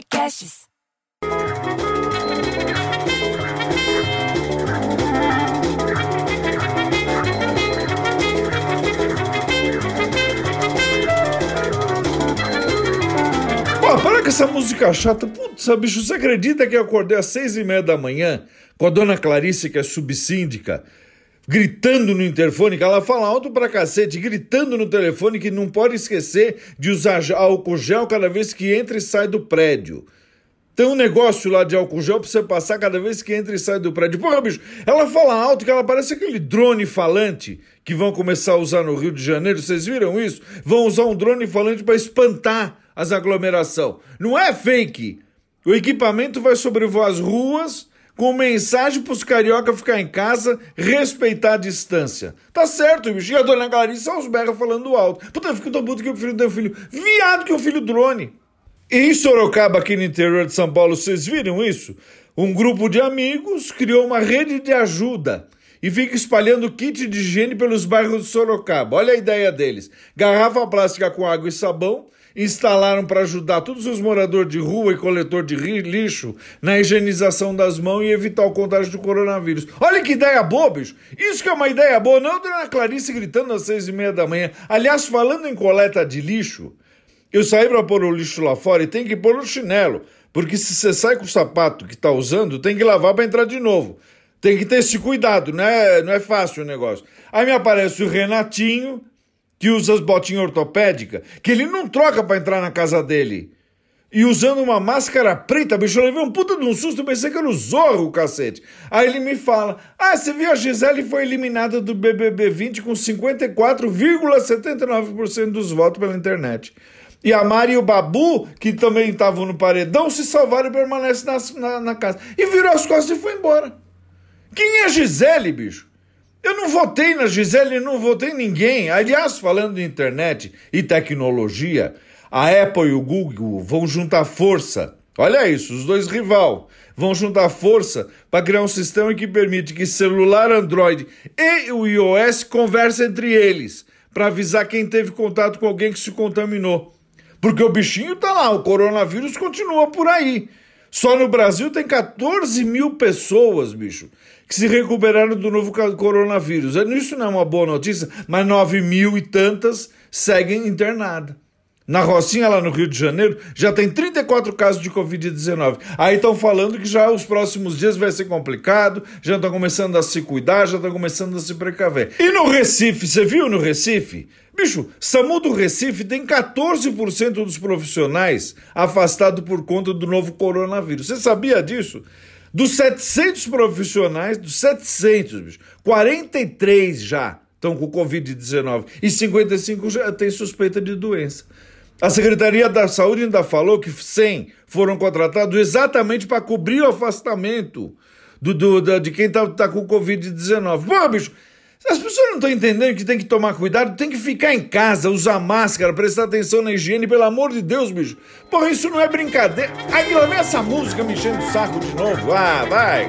Podcasts. Pô, para com essa música chata. Putz, bicho, você acredita que eu acordei às seis e meia da manhã com a dona Clarice, que é subsíndica, gritando no interfone, que ela fala alto pra cacete, gritando no telefone que não pode esquecer de usar álcool gel cada vez que entra e sai do prédio. Tem um negócio lá de álcool gel pra você passar cada vez que entra e sai do prédio. Porra, bicho, ela fala alto que ela parece aquele drone falante que vão começar a usar no Rio de Janeiro. Vocês viram isso? Vão usar um drone falante para espantar as aglomerações. Não é fake. O equipamento vai sobrevoar as ruas com mensagem pros carioca ficar em casa, respeitar a distância. Tá certo, bicho. E a dona Clarice aos berra falando alto. Puta, eu fico tão puto que o filho do filho. Viado que o filho drone. E em Sorocaba, aqui no interior de São Paulo, vocês viram isso? Um grupo de amigos criou uma rede de ajuda e fica espalhando kit de higiene pelos bairros de Sorocaba. Olha a ideia deles. Garrafa plástica com água e sabão, instalaram para ajudar todos os moradores de rua e coletor de lixo na higienização das mãos e evitar o contágio do coronavírus. Olha que ideia boa, bicho! Isso que é uma ideia boa, não Dona Clarice gritando às seis e meia da manhã. Aliás, falando em coleta de lixo, eu saí para pôr o lixo lá fora e tem que pôr o chinelo, porque se você sai com o sapato que tá usando, tem que lavar para entrar de novo. Tem que ter esse cuidado, não é, não é fácil o negócio. Aí me aparece o Renatinho, que usa as botinhas ortopédicas, que ele não troca para entrar na casa dele. E usando uma máscara preta, bicho, eu levei um puta de um susto, pensei que era o Zorro, cacete. Aí ele me fala: Ah, você viu a Gisele foi eliminada do BBB 20 com 54,79% dos votos pela internet. E a Mari e o Babu, que também estavam no paredão, se salvaram e permanecem na, na, na, casa. E virou as costas e foi embora. Quem é Gisele, bicho? Eu não votei na Gisele, não votei em ninguém. Aliás, falando de internet e tecnologia, a Apple e o Google vão juntar força. Olha isso, os dois rival vão juntar força para criar um sistema que permite que celular Android e o iOS conversem entre eles, para avisar quem teve contato com alguém que se contaminou. Porque o bichinho tá lá, o coronavírus continua por aí. Só no Brasil tem 14 mil pessoas, bicho, que se recuperaram do novo coronavírus. Isso não é uma boa notícia, mas 9 mil e tantas seguem internadas. Na Rocinha, lá no Rio de Janeiro, já tem 34 casos de Covid-19. Aí estão falando que já os próximos dias vai ser complicado, já estão começando a se cuidar, já estão começando a se precaver. E no Recife, você viu no Recife? Bicho, SAMU do Recife tem 14% dos profissionais afastados por conta do novo coronavírus. Você sabia disso? Dos 700 profissionais, dos 700, bicho, 43 já estão com Covid-19 e 55 já têm suspeita de doença. A Secretaria da Saúde ainda falou que 100 foram contratados exatamente para cobrir o afastamento do, do, de quem está tá com Covid-19. Pô, bicho, as pessoas não estão entendendo que tem que tomar cuidado, tem que ficar em casa, usar máscara, prestar atenção na higiene, pelo amor de Deus, bicho. Porra, isso não é brincadeira. Aí lá vem essa música me enchendo o saco de novo. Ah, vai.